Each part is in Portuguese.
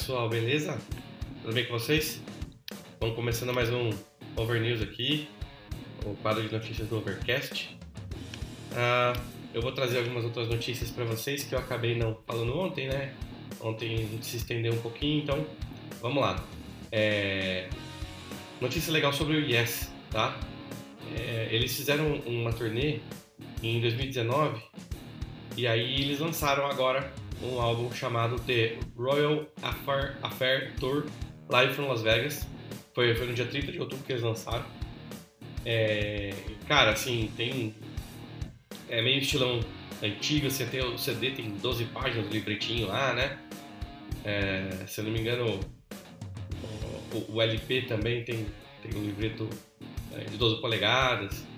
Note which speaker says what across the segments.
Speaker 1: pessoal, beleza? Tudo bem com vocês? Vamos começando mais um Over News aqui, o quadro de notícias do Overcast. Ah, eu vou trazer algumas outras notícias para vocês que eu acabei não falando ontem, né? Ontem a gente se estendeu um pouquinho, então vamos lá. É... Notícia legal sobre o Yes, tá? É, eles fizeram uma turnê em 2019 e aí eles lançaram agora um álbum chamado The Royal Affair, Affair Tour Live from Las Vegas. Foi, foi no dia 30 de outubro que eles lançaram. É, cara, assim, tem. É meio estilão antigo, você tem o CD, tem 12 páginas do livretinho lá, né? É, se eu não me engano, o, o LP também tem, tem um livreto é, de 12 polegadas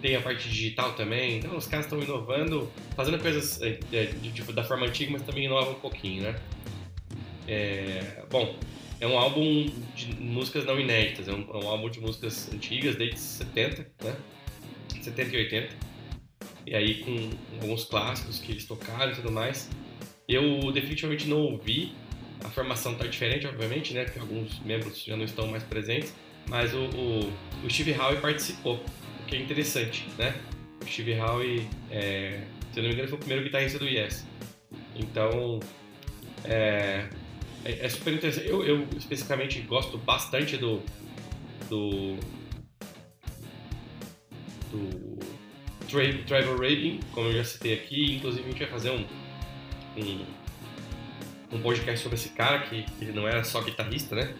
Speaker 1: tem a parte digital também. Então os caras estão inovando, fazendo coisas é, é, de, tipo, da forma antiga, mas também inovam um pouquinho, né? É, bom, é um álbum de músicas não inéditas, é um, é um, álbum de músicas antigas, desde 70, né? 70 e 80. E aí com alguns clássicos que eles tocaram e tudo mais. Eu definitivamente não ouvi, a formação está diferente, obviamente, né? Porque alguns membros já não estão mais presentes, mas o, o, o Steve Howe participou que é interessante, né? O Steve Howe, é, se eu não me engano, foi o primeiro guitarrista do Yes. Então, é, é, é super interessante. Eu, eu, especificamente gosto bastante do do do Trevor Rabin, como eu já citei aqui. Inclusive, a gente vai fazer um, um, um podcast sobre esse cara, que, que ele não era só guitarrista, né?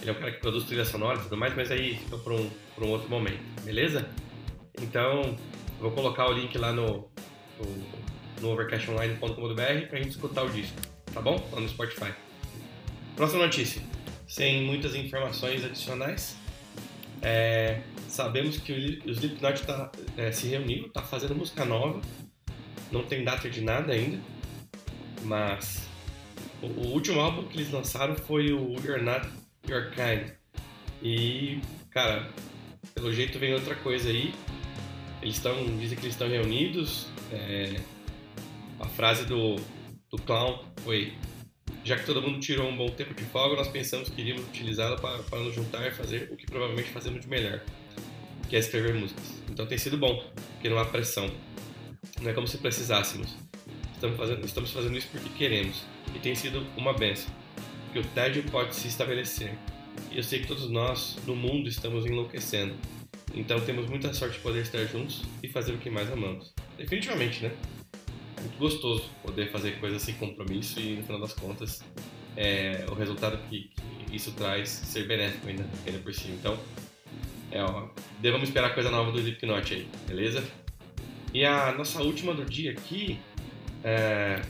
Speaker 1: Ele é um cara que produz trilha sonora e tudo mais, mas aí fica para um, um outro momento, beleza? Então, vou colocar o link lá no, no, no overcastonline.com.br pra gente escutar o disco, tá bom? Lá no Spotify. Próxima notícia. Sem muitas informações adicionais, é, sabemos que o, Slipknot está é, se reunindo, está fazendo música nova, não tem data de nada ainda, mas o, o, último álbum que eles lançaram foi o You're Not Your Kind. E, cara, pelo jeito vem outra coisa aí. Eles estão, dizem que eles estão reunidos. É, a frase do, do clown foi: já que todo mundo tirou um bom tempo de folga, nós pensamos que iríamos utilizá-la para, para nos juntar e fazer o que provavelmente fazemos de melhor, que é escrever músicas. Então tem sido bom, porque não há pressão. Não é como se precisássemos. Estamos fazendo, estamos fazendo isso porque queremos. E tem sido uma benção, porque o tédio pode se estabelecer. E eu sei que todos nós, no mundo, estamos enlouquecendo então temos muita sorte de poder estar juntos e fazer o que mais amamos. Definitivamente, né? Muito gostoso poder fazer coisas sem compromisso e no final das contas é, o resultado que, que, isso traz ser benéfico ainda, ainda por cima. Então, é, ó, devemos esperar coisa nova do Slipknot aí, beleza? E a nossa última do dia aqui, é,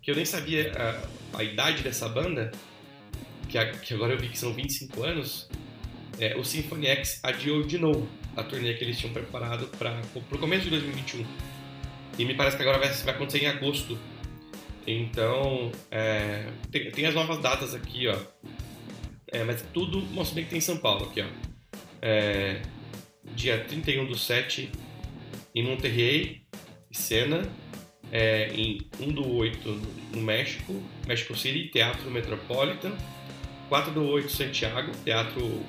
Speaker 1: que eu nem sabia a, a idade dessa banda, que, a, que, agora eu vi que são 25 anos, é, o Symphony X adiou de novo a turnê que eles tinham preparado para o começo de 2021. E me parece que agora vai, vai acontecer em agosto. Então, é, tem, tem, as novas datas aqui, ó. É, mas tudo mostra bem que tem em São Paulo aqui, ó. É, dia 31 do 7 em Monterrey, Sena. É, em 1 do 8 no México, México City, Teatro Metropolitan. 4 do 8 Santiago, Teatro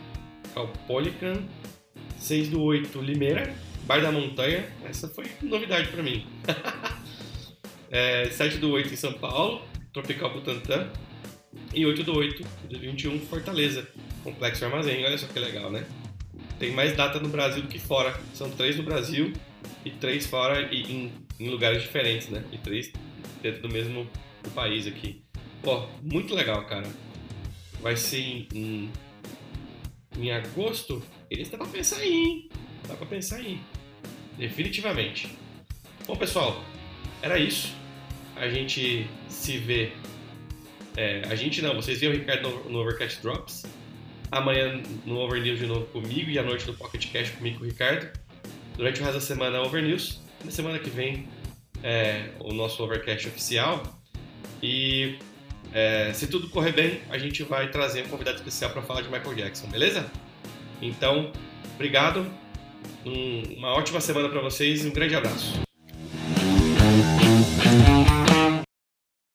Speaker 1: Calpolican 6 do 8, Limeira, Bar da Montanha. Essa foi novidade para mim. é, 7 do 8 em São Paulo, Tropical Butantã. E 8 do 8 de 21, Fortaleza, Complexo Armazém. Olha só que legal, né? Tem mais data no Brasil do que fora. São três no Brasil e três fora e em, em lugares diferentes, né? E três dentro do mesmo do país aqui. Pô, muito legal, cara. Vai ser em, em, em agosto eles dá pra pensar aí, hein? Dá pra pensar aí. Definitivamente. Bom, pessoal, era isso. A gente se vê. É, a gente não, vocês viram o Ricardo no, Overcast Drops. Amanhã no Overnews de novo comigo e à noite no Pocket Cash comigo com o Ricardo. Durante o resto da semana, Overnews. Na semana que vem, é, o nosso Overcast oficial. E é, se tudo correr bem, a gente vai trazer um convidado especial para falar de Michael Jackson, beleza? Então, obrigado, um, uma ótima semana para vocês e um grande abraço.